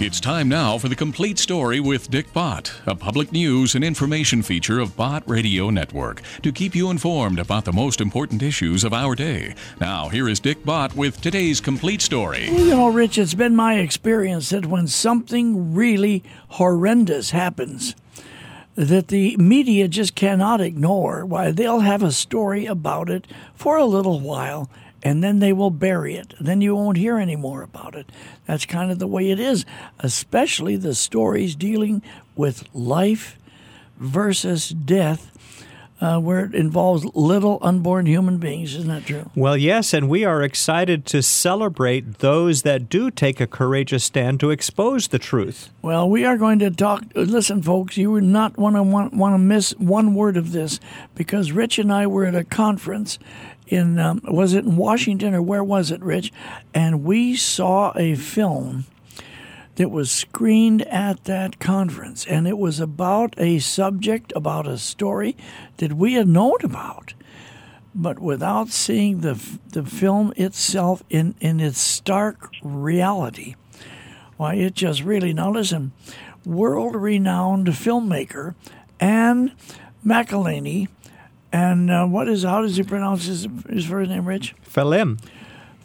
It's time now for the complete story with Dick Bott, a public news and information feature of Bott Radio Network to keep you informed about the most important issues of our day. Now, here is Dick Bott with today's complete story. You know, Rich, it's been my experience that when something really horrendous happens, that the media just cannot ignore. Why, they'll have a story about it for a little while and then they will bury it. Then you won't hear any more about it. That's kind of the way it is, especially the stories dealing with life versus death. Uh, where it involves little unborn human beings. Isn't that true? Well, yes, and we are excited to celebrate those that do take a courageous stand to expose the truth. Well, we are going to talk. Listen, folks, you would not want to want, want to miss one word of this because Rich and I were at a conference in um, was it in Washington or where was it, Rich? And we saw a film that was screened at that conference, and it was about a subject, about a story that we had known about, but without seeing the the film itself in in its stark reality. Why, it just really now listen, world renowned filmmaker Ann McElhinney and uh, what is how does he pronounce his, his first name, Rich? Phelim.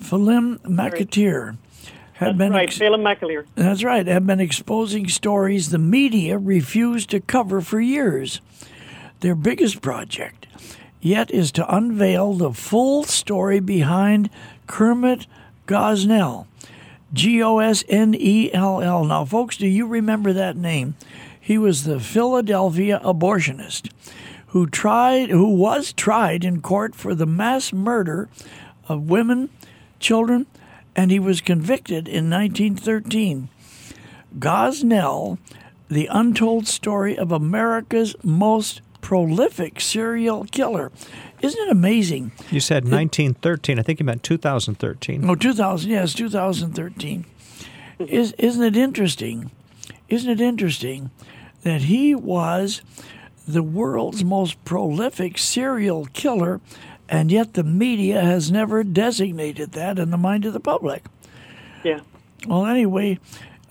Phelim McAteer. Had that's been right, ex- Phelim McAleer. That's right. Have been exposing stories the media refused to cover for years. Their biggest project, yet, is to unveil the full story behind Kermit Gosnell. G O S N E L L. Now, folks, do you remember that name? He was the Philadelphia abortionist who tried who was tried in court for the mass murder of women, children, and he was convicted in 1913. Gosnell, the untold story of America's most prolific serial killer. Isn't it amazing? You said 1913. I think you meant 2013. Oh, 2000. Yes, 2013. Is isn't it interesting? Isn't it interesting that he was the world's most prolific serial killer, and yet the media has never designated that in the mind of the public. Yeah. Well, anyway,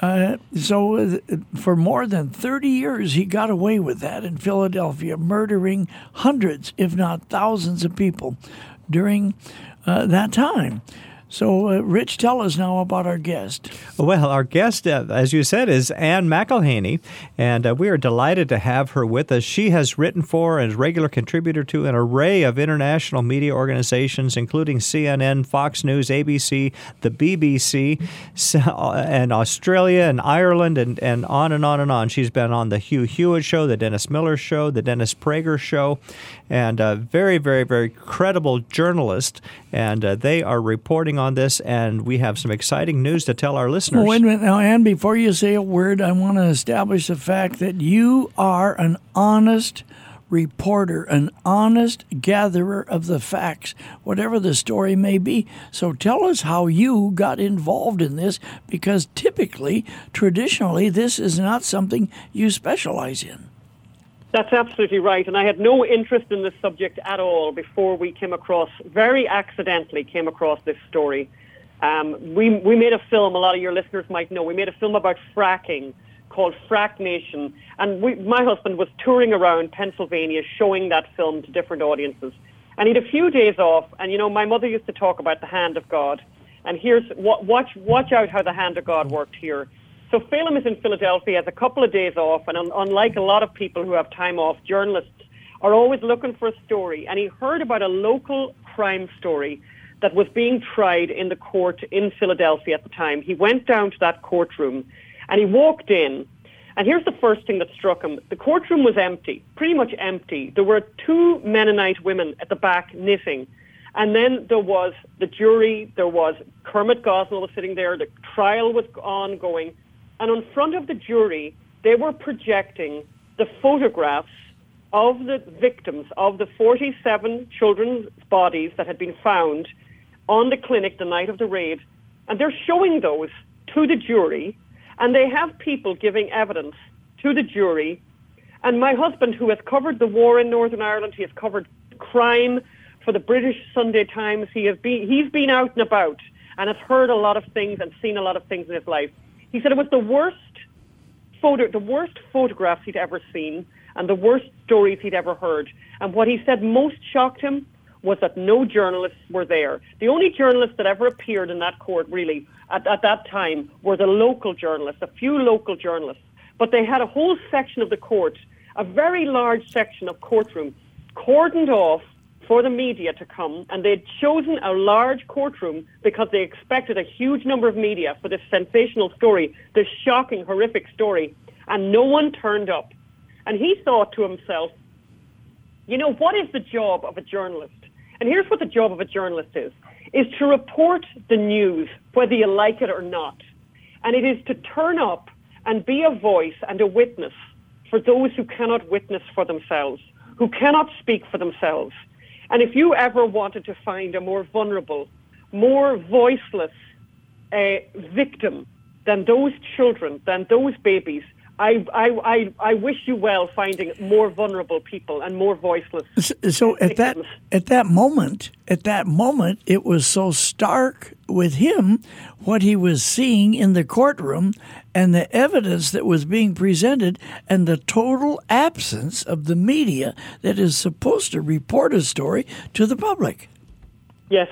uh, so uh, for more than 30 years, he got away with that in Philadelphia, murdering hundreds, if not thousands, of people during uh, that time. So, uh, Rich, tell us now about our guest. Well, our guest, uh, as you said, is Ann McElhinney, and uh, we are delighted to have her with us. She has written for and is regular contributor to an array of international media organizations, including CNN, Fox News, ABC, the BBC, uh, and Australia and Ireland, and, and on and on and on. She's been on the Hugh Hewitt Show, the Dennis Miller Show, the Dennis Prager Show, and a very, very, very credible journalist. And uh, they are reporting on this, and we have some exciting news to tell our listeners. Well, wait a minute now, Ann. Before you say a word, I want to establish the fact that you are an honest reporter, an honest gatherer of the facts, whatever the story may be. So tell us how you got involved in this, because typically, traditionally, this is not something you specialize in. That's absolutely right. And I had no interest in this subject at all before we came across, very accidentally came across this story. Um, we, we made a film, a lot of your listeners might know, we made a film about fracking called Frack Nation. And we, my husband was touring around Pennsylvania showing that film to different audiences. And he had a few days off. And, you know, my mother used to talk about the hand of God. And here's, watch, watch out how the hand of God worked here. So Phelim is in Philadelphia, has a couple of days off, and un- unlike a lot of people who have time off, journalists are always looking for a story. And he heard about a local crime story that was being tried in the court in Philadelphia at the time. He went down to that courtroom and he walked in. And here's the first thing that struck him. The courtroom was empty, pretty much empty. There were two Mennonite women at the back knitting. And then there was the jury, there was Kermit Gosnell was sitting there, the trial was ongoing. And in front of the jury, they were projecting the photographs of the victims of the 47 children's bodies that had been found on the clinic the night of the raid. And they're showing those to the jury, and they have people giving evidence to the jury. And my husband, who has covered the war in Northern Ireland, he has covered crime for the British Sunday Times. He has been, he's been out and about and has heard a lot of things and seen a lot of things in his life He said it was the worst photo, the worst photographs he'd ever seen, and the worst stories he'd ever heard. And what he said most shocked him was that no journalists were there. The only journalists that ever appeared in that court, really, at, at that time, were the local journalists, a few local journalists. But they had a whole section of the court, a very large section of courtroom, cordoned off for the media to come, and they'd chosen a large courtroom because they expected a huge number of media for this sensational story, this shocking, horrific story, and no one turned up. And he thought to himself, you know, what is the job of a journalist? And here's what the job of a journalist is, is to report the news, whether you like it or not. And it is to turn up and be a voice and a witness for those who cannot witness for themselves, who cannot speak for themselves. And if you ever wanted to find a more vulnerable, more voiceless uh, victim than those children, than those babies, I, I, I, I wish you well finding more vulnerable people and more voiceless. So at that at that moment, at that moment, it was so stark with him what he was seeing in the courtroom and the evidence that was being presented and the total absence of the media that is supposed to report a story to the public. Yes,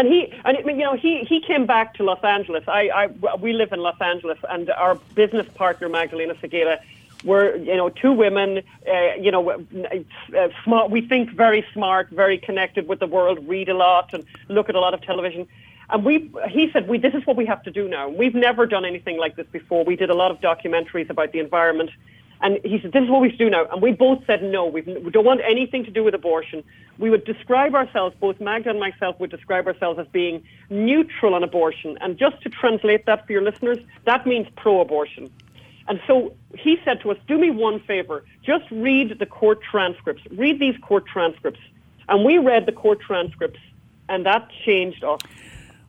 and he, and you know, he, he came back to Los Angeles. I, I, we live in Los Angeles, and our business partner Magdalena Segieda were, you know, two women, uh, you know, uh, smart. We think very smart, very connected with the world, read a lot, and look at a lot of television. And we, he said, we, this is what we have to do now. We've never done anything like this before. We did a lot of documentaries about the environment and he said, This is what we should do now. And we both said no. We've, we don't want anything to do with abortion. We would describe ourselves, both Magda and myself would describe ourselves as being neutral on abortion. And just to translate that for your listeners, that means pro abortion. And so he said to us, Do me one favor, just read the court transcripts. Read these court transcripts. And we read the court transcripts, and that changed us.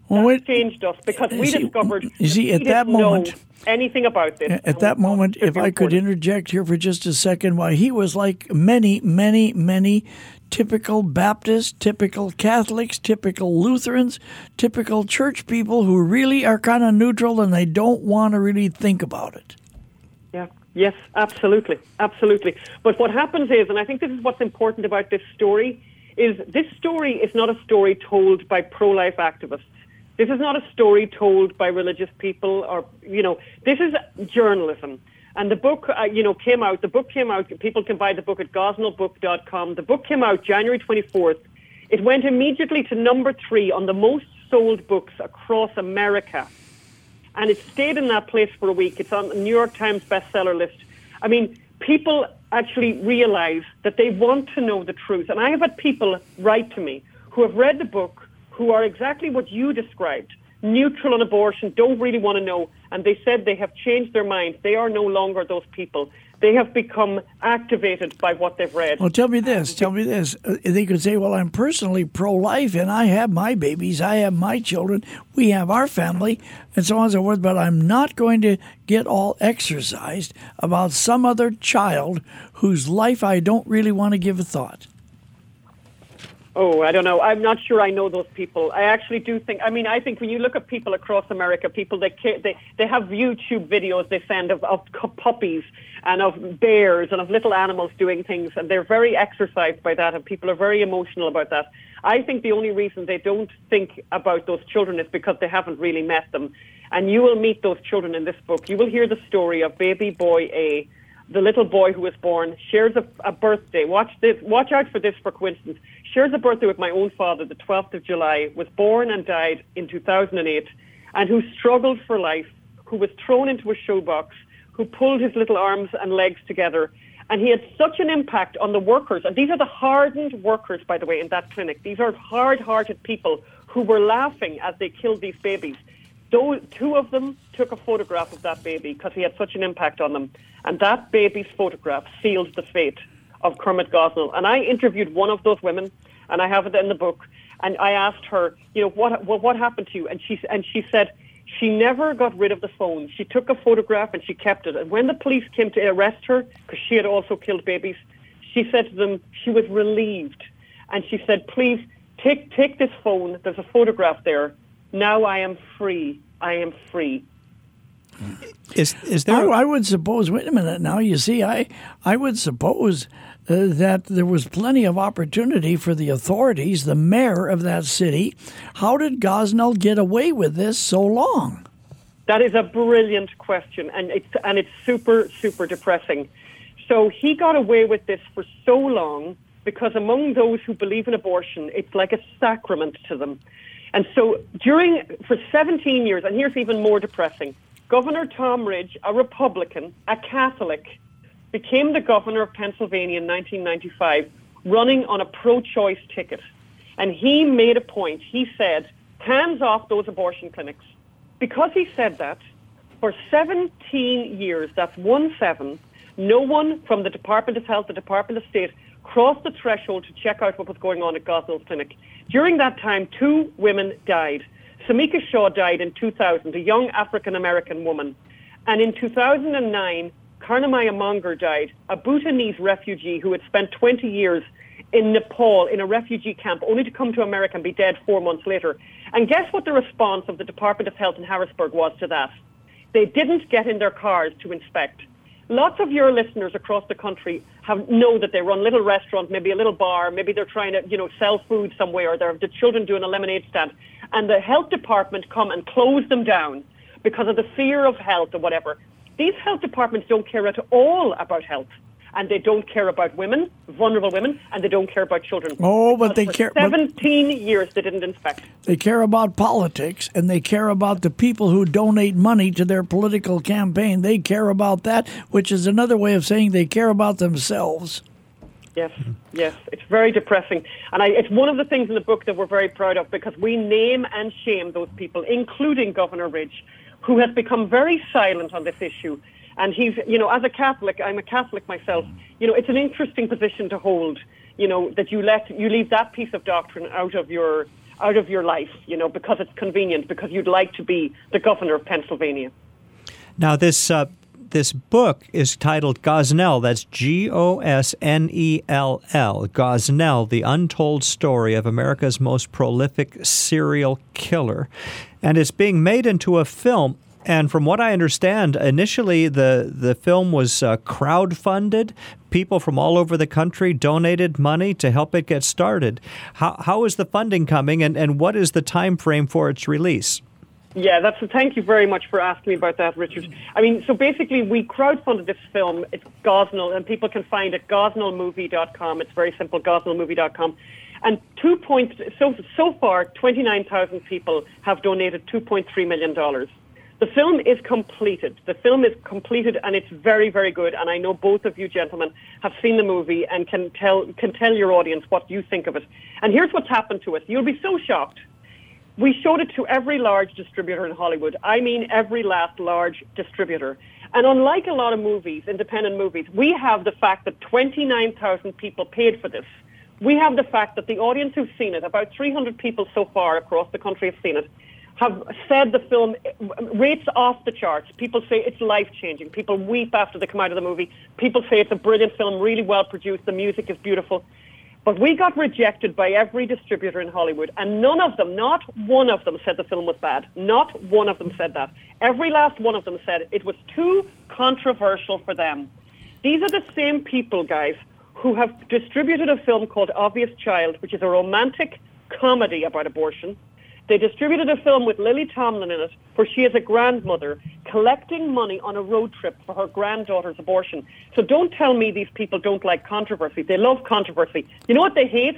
Well, that changed us because we see, discovered. You see, at that moment anything about this. At that moment, if I could interject here for just a second, why he was like many, many, many typical Baptists, typical Catholics, typical Lutherans, typical church people who really are kind of neutral and they don't want to really think about it. Yeah. Yes, absolutely, absolutely. But what happens is, and I think this is what's important about this story, is this story is not a story told by pro-life activists. This is not a story told by religious people or, you know, this is journalism. And the book, uh, you know, came out. The book came out. People can buy the book at gosnellbook.com. The book came out January 24th. It went immediately to number three on the most sold books across America. And it stayed in that place for a week. It's on the New York Times bestseller list. I mean, people actually realize that they want to know the truth. And I have had people write to me who have read the book, who are exactly what you described neutral on abortion, don't really want to know. And they said they have changed their minds. They are no longer those people. They have become activated by what they've read. Well, tell me this. Tell me this. Uh, they could say, well, I'm personally pro life and I have my babies, I have my children, we have our family, and so on and so forth, but I'm not going to get all exercised about some other child whose life I don't really want to give a thought. Oh, I don't know. I'm not sure I know those people. I actually do think. I mean, I think when you look at people across America, people they they they have YouTube videos they send of, of puppies and of bears and of little animals doing things, and they're very exercised by that, and people are very emotional about that. I think the only reason they don't think about those children is because they haven't really met them. And you will meet those children in this book. You will hear the story of baby boy A the little boy who was born shares a, a, birthday. Watch this. Watch out for this for coincidence shares a birthday with my own father, the 12th of July, was born and died in 2008, and who struggled for life, who was thrown into a shoebox, who pulled his little arms and legs together. And he had such an impact on the workers. And these are the hardened workers, by the way, in that clinic. These are hard hearted people who were laughing as they killed these babies. Two of them took a photograph of that baby because he had such an impact on them. And that baby's photograph sealed the fate of Kermit Gosnell. And I interviewed one of those women, and I have it in the book. And I asked her, you know, what what, what happened to you? And she and she said she never got rid of the phone. She took a photograph and she kept it. And when the police came to arrest her, because she had also killed babies, she said to them she was relieved, and she said, please take take this phone. There's a photograph there. Now I am free. I am free. Is is there? I, I would suppose. Wait a minute. Now you see, I I would suppose uh, that there was plenty of opportunity for the authorities, the mayor of that city. How did Gosnell get away with this so long? That is a brilliant question, and it's and it's super super depressing. So he got away with this for so long because among those who believe in abortion, it's like a sacrament to them. And so during for 17 years, and here's even more depressing. Governor Tom Ridge, a Republican, a Catholic, became the governor of Pennsylvania in 1995, running on a pro-choice ticket. And he made a point. He said, hands off those abortion clinics. Because he said that, for 17 years, that's one seven, no one from the Department of Health, the Department of State, crossed the threshold to check out what was going on at Gosnell's clinic. During that time, two women died. Semika Shaw died in 2000, a young African American woman. And in 2009, Karnamaya Mongar died, a Bhutanese refugee who had spent 20 years in Nepal in a refugee camp, only to come to America and be dead four months later. And guess what the response of the Department of Health in Harrisburg was to that? They didn't get in their cars to inspect. Lots of your listeners across the country have know that they run a little restaurant, maybe a little bar, maybe they're trying to, you know, sell food somewhere, or they're the children doing a lemonade stand, and the health department come and close them down because of the fear of health or whatever. These health departments don't care at all about health and they don't care about women, vulnerable women, and they don't care about children. Oh, but they care. Seventeen years they didn't inspect. They care about politics, and they care about the people who donate money to their political campaign. They care about that, which is another way of saying they care about themselves. Yes, yes, it's very depressing, and I, it's one of the things in the book that we're very proud of because we name and shame those people, including Governor Ridge, who has become very silent on this issue. And he's, you know, as a Catholic, I'm a Catholic myself. You know, it's an interesting position to hold. You know, that you let you leave that piece of doctrine out of your out of your life. You know, because it's convenient, because you'd like to be the governor of Pennsylvania. Now, this uh, this book is titled Gosnell. That's G O S N E L L. Gosnell, the untold story of America's most prolific serial killer. And it's being made into a film. And from what I understand, initially the, the film was uh, crowdfunded. People from all over the country donated money to help it get started. How, how is the funding coming, and, and what is the time frame for its release? Yeah, that's. a, Thank you very much for asking me about that, Richard. I mean, so basically, we crowdfunded this film. It's Gosnell, and people can find it gosnellmovie.com. It's very simple, gosnellmovie.com. And two point so so far, twenty nine thousand people have donated two point three million dollars. The film is completed. The film is completed, and it's very, very good. And I know both of you gentlemen have seen the movie and can tell can tell your audience what you think of it. And here's what's happened to us. You'll be so shocked. We showed it to every large distributor in Hollywood. I mean, every last large distributor. And unlike a lot of movies, independent movies, we have the fact that 29,000 people paid for this. We have the fact that the audience who've seen it, about 300 people so far across the country have seen it, have said the film rates off the charts. People say it's life changing. People weep after they come out of the movie. People say it's a brilliant film, really well produced. The music is beautiful. But we got rejected by every distributor in Hollywood, and none of them, not one of them, said the film was bad. Not one of them said that. Every last one of them said it was too controversial for them. These are the same people, guys, who have distributed a film called Obvious Child, which is a romantic comedy about abortion. They distributed a film with Lily Tomlin in it, where she is a grandmother collecting money on a road trip for her granddaughter's abortion. So don't tell me these people don't like controversy. They love controversy. You know what they hate?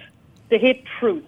They hate truth.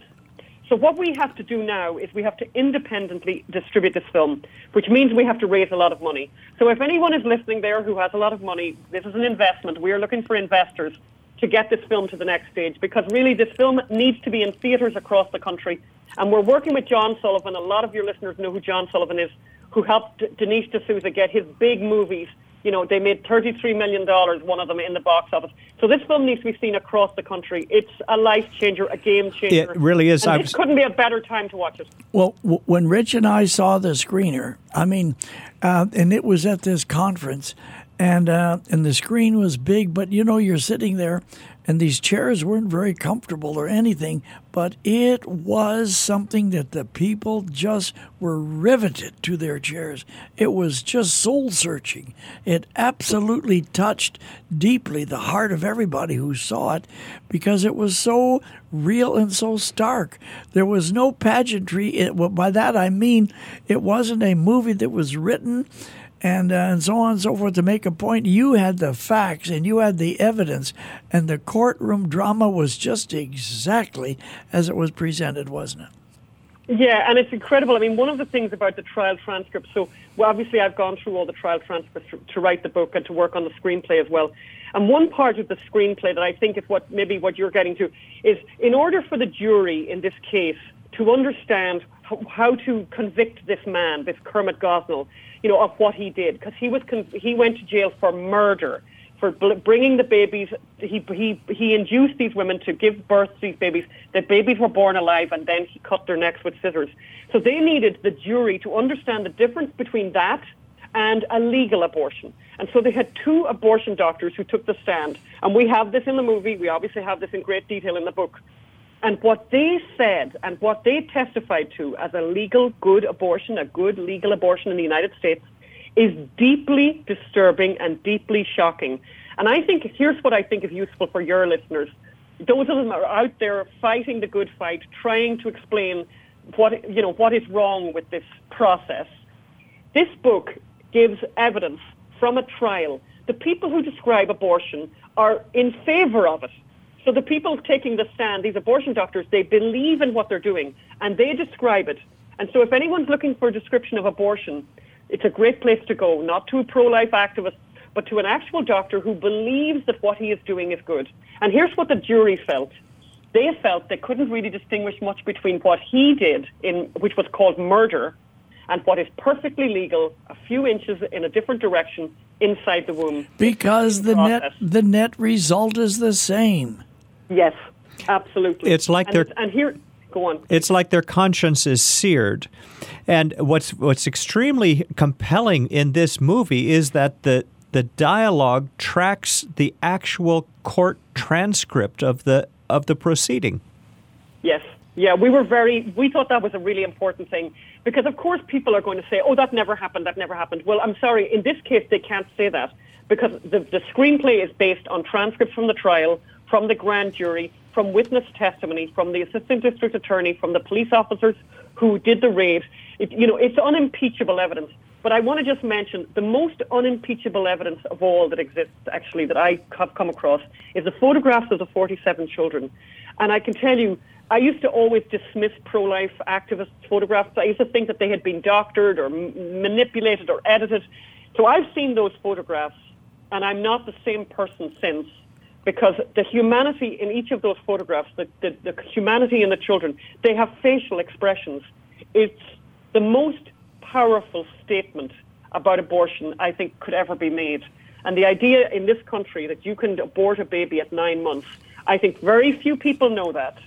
So what we have to do now is we have to independently distribute this film, which means we have to raise a lot of money. So if anyone is listening there who has a lot of money, this is an investment. We are looking for investors to get this film to the next stage because really this film needs to be in theatres across the country. And we're working with John Sullivan. A lot of your listeners know who John Sullivan is, who helped D- Dinesh D'Souza get his big movies. You know, they made $33 million, one of them, in the box office. So this film needs to be seen across the country. It's a life changer, a game changer. It really is. And this couldn't be a better time to watch it. Well, w- when Rich and I saw the screener, I mean, uh, and it was at this conference, and uh, and the screen was big, but you know, you're sitting there and these chairs weren't very comfortable or anything, but it was something that the people just were riveted to their chairs. It was just soul searching. It absolutely touched deeply the heart of everybody who saw it because it was so real and so stark. There was no pageantry. It, well, by that I mean it wasn't a movie that was written and uh, and so on and so forth to make a point. You had the facts and you had the evidence, and the courtroom drama was just exactly as it was presented, wasn't it? Yeah, and it's incredible. I mean, one of the things about the trial transcript. So, well, obviously, I've gone through all the trial transcripts to, to write the book and to work on the screenplay as well. And one part of the screenplay that I think is what maybe what you're getting to is in order for the jury in this case to understand how to convict this man, this Kermit Gosnell, you know, of what he did, because he was con- he went to jail for murder, for bringing the babies. He he he induced these women to give birth to these babies. The babies were born alive, and then he cut their necks with scissors. So they needed the jury to understand the difference between that and a legal abortion. And so they had two abortion doctors who took the stand, and we have this in the movie. We obviously have this in great detail in the book and what they said and what they testified to as a legal, good abortion, a good legal abortion in the United States, is deeply disturbing and deeply shocking. And I think here's what I think is useful for your listeners. Those of them are out there fighting the good fight, trying to explain what you know what is wrong with this process. This book gives evidence from a trial. The people who describe abortion are in favor of it. So the people taking the stand, these abortion doctors, they believe in what they're doing and they describe it. And so if anyone's looking for a description of abortion, it's a great place to go, not to a pro-life activist, but to an actual doctor who believes that what he is doing is good. And here's what the jury felt. They felt they couldn't really distinguish much between what he did, in which was called murder, and what is perfectly legal, a few inches in a different direction inside the womb. Because the net the net result is the same. Yes, absolutely. It's like and they're and here. Go on. It's like their conscience is seared. And what's what's extremely compelling in this movie is that the the dialogue tracks the actual court transcript of the of the proceeding. Yes. Yeah, we were very we thought that was a really important thing because of course people are going to say, "Oh, that never happened. That never happened." Well, I'm sorry, in this case they can't say that because the the screenplay is based on transcripts from the trial from the grand jury, from witness testimony, from the assistant district attorney, from the police officers who did the raid. It, you know, it's unimpeachable evidence. But I want to just mention the most unimpeachable evidence of all that exists, actually, that I have come across, is the photographs of the 47 children. And I can tell you, I used to always dismiss pro-life activists' photographs. I used to think that they had been doctored or m- manipulated or edited. So I've seen those photographs, and I'm not the same person since because the humanity in each of those photographs, the, the, the, humanity in the children, they have facial expressions. It's the most powerful statement about abortion I think could ever be made. And the idea in this country that you can abort a baby at nine months, I think very few people know that.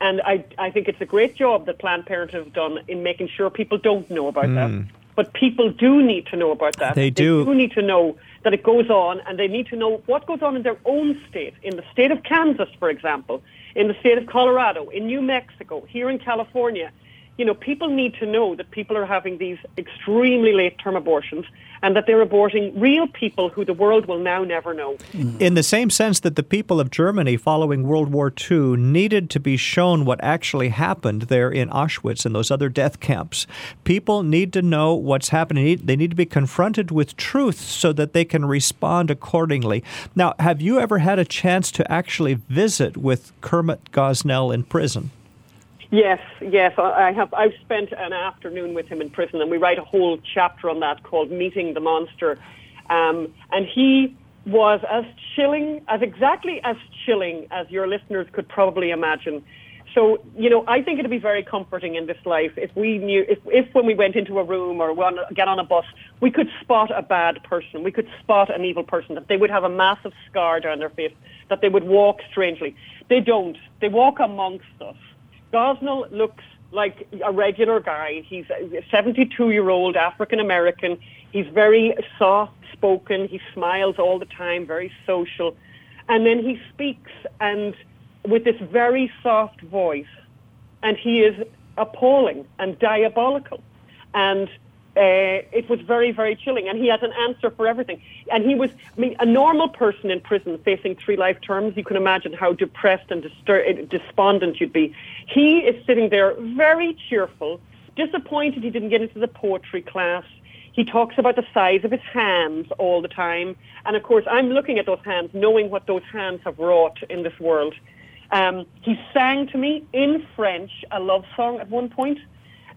And I, I think it's a great job that Planned Parenthood have done in making sure people don't know about mm. that. Hmm. But people do need to know about that. They do. They do need to know that it goes on, and they need to know what goes on in their own state, in the state of Kansas, for example, in the state of Colorado, in New Mexico, here in California. You know, people need to know that people are having these extremely late term abortions and that they're aborting real people who the world will now never know. Mm. In the same sense that the people of Germany following World War II needed to be shown what actually happened there in Auschwitz and those other death camps, people need to know what's happening. They need to be confronted with truth so that they can respond accordingly. Now, have you ever had a chance to actually visit with Kermit Gosnell in prison? Yes, yes, I have. I've spent an afternoon with him in prison, and we write a whole chapter on that called "Meeting the Monster." Um, and he was as chilling, as exactly as chilling as your listeners could probably imagine. So, you know, I think it'd be very comforting in this life if we knew, if, if when we went into a room or get on a bus, we could spot a bad person, we could spot an evil person, that they would have a massive scar down their face, that they would walk strangely. They don't. They walk amongst us. Gosnell looks like a regular guy. He's a 72 year old African American. He's very soft spoken. He smiles all the time, very social. And then he speaks and with this very soft voice, and he is appalling and diabolical. And uh, it was very, very chilling. And he had an answer for everything. And he was, I mean, a normal person in prison facing three life terms, you can imagine how depressed and distur- despondent you'd be. He is sitting there very cheerful, disappointed he didn't get into the poetry class. He talks about the size of his hands all the time. And of course, I'm looking at those hands, knowing what those hands have wrought in this world. Um, he sang to me in French a love song at one point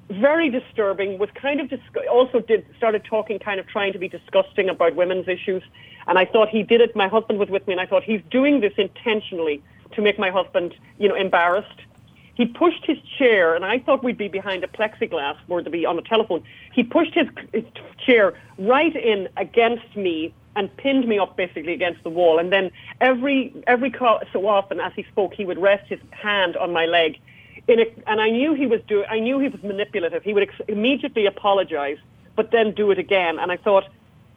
very disturbing. Was kind of dis- also did started talking, kind of trying to be disgusting about women's issues. And I thought he did it. My husband was with me, and I thought he's doing this intentionally to make my husband, you know, embarrassed. He pushed his chair, and I thought we'd be behind a plexiglass or to be on a telephone. He pushed his, his chair right in against me and pinned me up basically against the wall. And then every every so often, as he spoke, he would rest his hand on my leg a, and I knew he was doing. I knew he was manipulative. He would ex- immediately apologize, but then do it again. And I thought,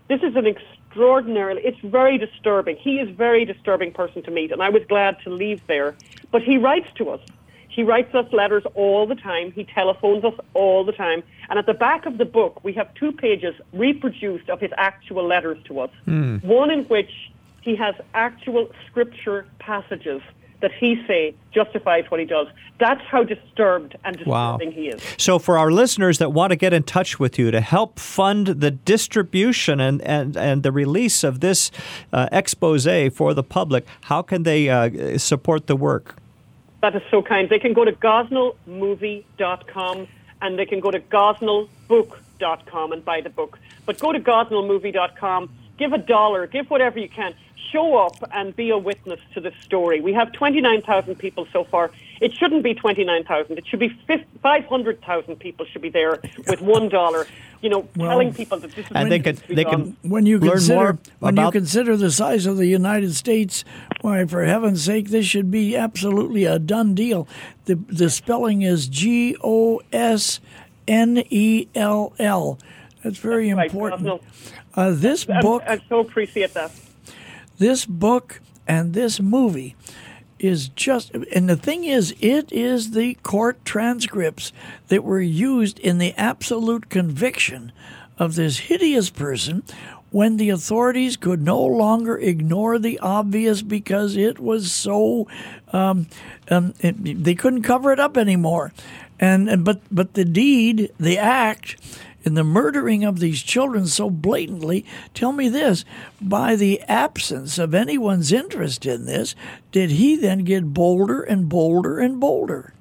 this is an extraordinarily. It's very disturbing. He is a very disturbing person to meet, and I was glad to leave there. But he writes to us. He writes us letters all the time. He telephones us all the time. And at the back of the book, we have two pages reproduced of his actual letters to us. Mm. One in which he has actual scripture passages that he say justifies what he does. That's how disturbed and disturbing wow. he is. So, for our listeners that want to get in touch with you to help fund the distribution and, and, and the release of this uh, expose for the public, how can they uh, support the work? That is so kind. They can go to gosnellmovie.com and they can go to gosnellbook.com and buy the book. But go to gosnellmovie.com, give a dollar, give whatever you can show up and be a witness to this story. We have 29,000 people so far. It shouldn't be 29,000. It should be 500,000 people should be there with one dollar. You know, well, telling people that this is and they can they can when you consider when you consider the size of the United States, why for heaven's sake, this should be absolutely a done deal. The the spelling is G O S N E L L. That's very That's important. Right. Uh, this book. I so appreciate that. This book and this movie is just, and the thing is, it is the court transcripts that were used in the absolute conviction of this hideous person when the authorities could no longer ignore the obvious because it was so um, um, it, they couldn't cover it up anymore. And, and but but the deed the act in the murdering of these children so blatantly, tell me this by the absence of anyone's interest in this, did he then get bolder and bolder and bolder?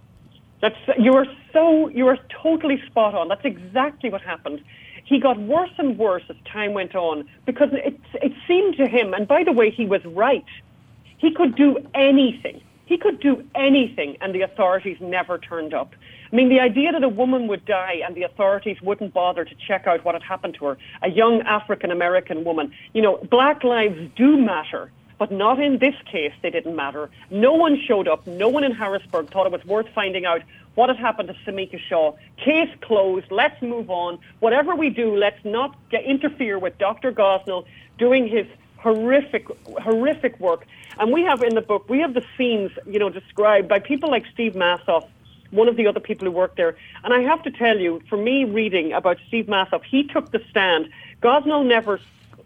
That's you are so you are totally spot on. That's exactly what happened. He got worse and worse as time went on because it it seemed to him, and by the way, he was right. He could do anything. He could do anything, and the authorities never turned up. I mean, the idea that a woman would die and the authorities wouldn't bother to check out what had happened to her, a young African American woman, you know, black lives do matter. But not in this case, they didn't matter. No one showed up. No one in Harrisburg thought it was worth finding out what had happened to Semika Shaw. Case closed. Let's move on. Whatever we do, let's not get, interfere with Dr. Gosnell doing his horrific, horrific work. And we have in the book, we have the scenes, you know, described by people like Steve Massof, one of the other people who worked there. And I have to tell you, for me reading about Steve Massof, he took the stand. Gosnell never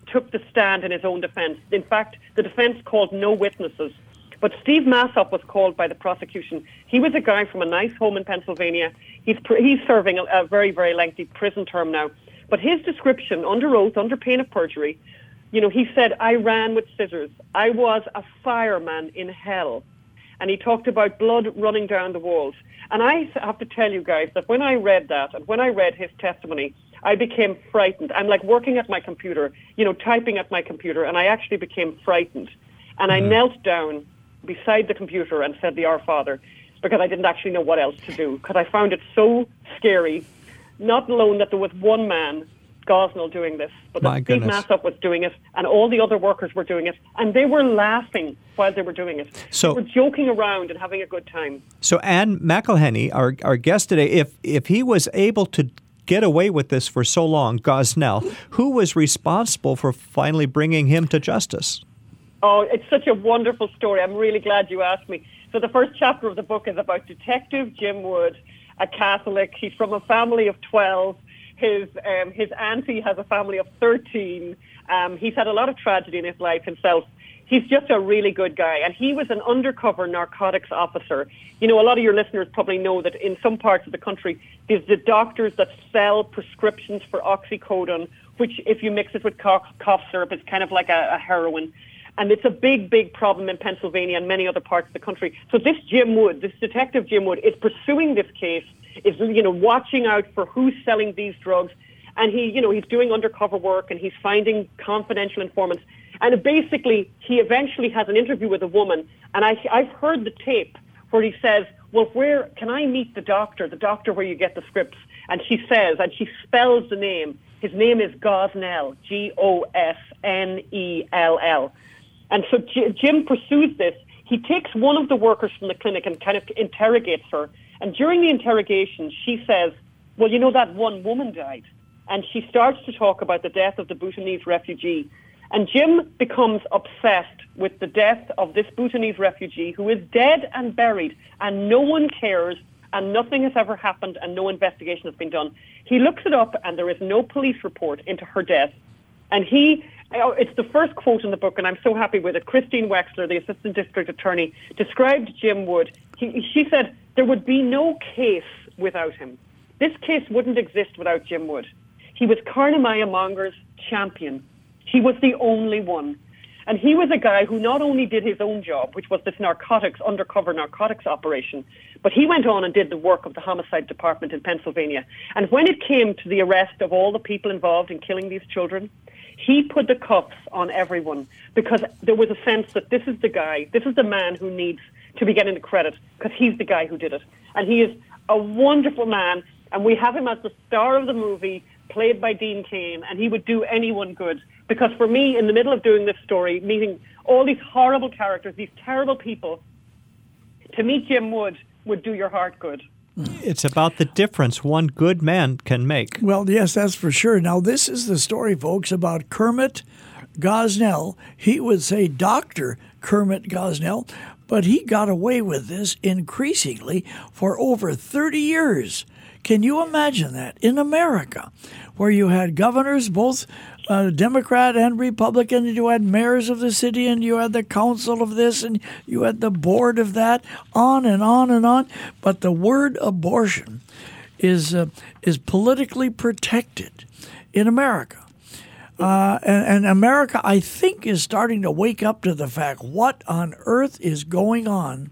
took the stand in his own defense. In fact, the defense called no witnesses. But Steve Massof was called by the prosecution. He was a guy from a nice home in Pennsylvania. He's, he's serving a, a very, very lengthy prison term now. But his description, under oath, under pain of perjury, you know, he said, I ran with scissors. I was a fireman in hell. And he talked about blood running down the walls. And I have to tell you guys that when I read that and when I read his testimony, I became frightened. I'm like working at my computer, you know, typing at my computer, and I actually became frightened. And I mm-hmm. knelt down beside the computer and said the Our Father because I didn't actually know what else to do because I found it so scary. Not alone that there was one man Gosnell doing this, but that Steve Massof was doing it, and all the other workers were doing it, and they were laughing while they were doing it. So they were joking around and having a good time. So Ann McElhinney, our our guest today, if if he was able to get away with this for so long, Gosnell, who was responsible for finally bringing him to justice? Oh, it's such a wonderful story. I'm really glad you asked me. So the first chapter of the book is about Detective Jim Wood, a Catholic. He's from a family of 12. His, um, his auntie has a family of 13. Um, he's had a lot of tragedy in his life himself. He's just a really good guy. And he was an undercover narcotics officer. You know, a lot of your listeners probably know that in some parts of the country, there's the doctors that sell prescriptions for oxycodone, which if you mix it with cough, cough syrup, it's kind of like a, a heroin. And it's a big, big problem in Pennsylvania and many other parts of the country. So this Jim Wood, this detective Jim Wood, is pursuing this case, is you know watching out for who's selling these drugs, and he, you know, he's doing undercover work and he's finding confidential informants. And basically, he eventually has an interview with a woman, and I, I've heard the tape where he says, "Well, where can I meet the doctor? The doctor where you get the scripts?" And she says, and she spells the name. His name is Gosnell, G O S N E L L. And so Jim pursues this. He takes one of the workers from the clinic and kind of interrogates her. And during the interrogation, she says, Well, you know, that one woman died. And she starts to talk about the death of the Bhutanese refugee. And Jim becomes obsessed with the death of this Bhutanese refugee who is dead and buried, and no one cares, and nothing has ever happened, and no investigation has been done. He looks it up, and there is no police report into her death. And he Oh, it's the first quote in the book, and I'm so happy with it. Christine Wechsler, the assistant district attorney, described Jim Wood. He, she said there would be no case without him. This case wouldn't exist without Jim Wood. He was Karnamaya Mongar's champion. He was the only one. And he was a guy who not only did his own job, which was this narcotics, undercover narcotics operation, but he went on and did the work of the homicide department in Pennsylvania. And when it came to the arrest of all the people involved in killing these children, he put the cuffs on everyone because there was a sense that this is the guy, this is the man who needs to be getting the credit because he's the guy who did it. And he is a wonderful man, and we have him as the star of the movie, played by Dean Cain, and he would do anyone good. Because for me, in the middle of doing this story, meeting all these horrible characters, these terrible people, to meet Jim Wood would do your heart good. It's about the difference one good man can make. Well, yes, that's for sure. Now, this is the story, folks, about Kermit Gosnell. He would say Dr. Kermit Gosnell, but he got away with this increasingly for over 30 years. Can you imagine that in America, where you had governors, both uh, Democrat and Republican, and you had mayors of the city, and you had the council of this, and you had the board of that, on and on and on. But the word abortion is uh, is politically protected in America. Uh, and, and, America, I think, is starting to wake up to the fact what on earth is going on.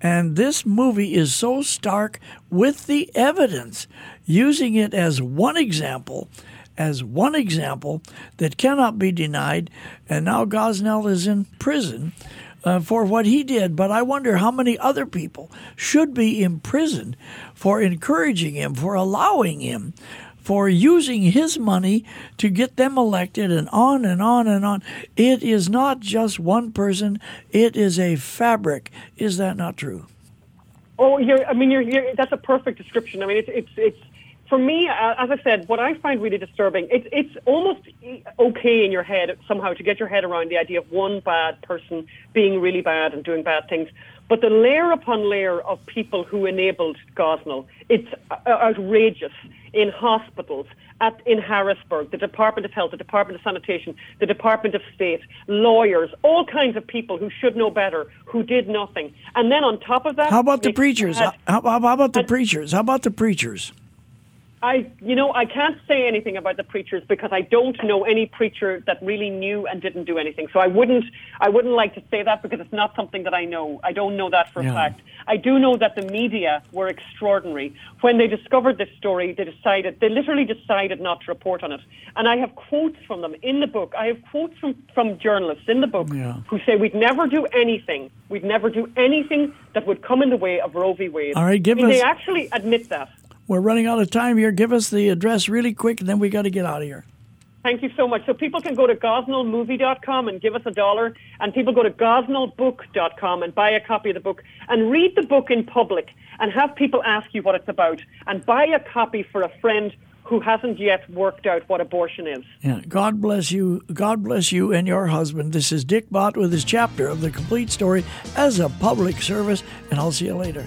And this movie is so stark with the evidence, using it as one example as one example that cannot be denied. And now Gosnell is in prison uh, for what he did. But I wonder how many other people should be imprisoned for encouraging him, for allowing him, for using his money to get them elected, and on and on and on. It is not just one person, it is a fabric. Is that not true? Oh, you're, I mean, you're, you're, that's a perfect description. I mean, it's, it's, it's for me, uh, as I said, what I find really disturbing, it's it's almost okay in your head somehow to get your head around the idea of one bad person being really bad and doing bad things. But the layer upon layer of people who enabled Gosnell, it's uh, outrageous in hospitals, at, in Harrisburg, the Department of Health, the Department of Sanitation, the Department of State, lawyers, all kinds of people who should know better, who did nothing. And then on top of that... How about the preachers? Had, how, how, about the preachers? How about the preachers? I, you know, I can't say anything about the preachers because I don't know any preacher that really knew and didn't do anything. So I wouldn't, I wouldn't like to say that because it's not something that I know. I don't know that for yeah. a fact. I do know that the media were extraordinary. When they discovered this story, they decided, they literally decided not to report on it. And I have quotes from them in the book. I have quotes from, from journalists in the book yeah. who say we'd never do anything. We'd never do anything that would come in the way of Roe v. Wade. All right, give I mean, us. They actually admit that. We're running out of time here. Give us the address really quick, and then we got to get out of here. Thank you so much. So people can go to gosnellmovie.com and give us a dollar, and people go to gosnellbook.com and buy a copy of the book and read the book in public and have people ask you what it's about and buy a copy for a friend who hasn't yet worked out what abortion is. Yeah. God bless you. God bless you and your husband. This is Dick Bott with his chapter of the complete story as a public service, and I'll see you later.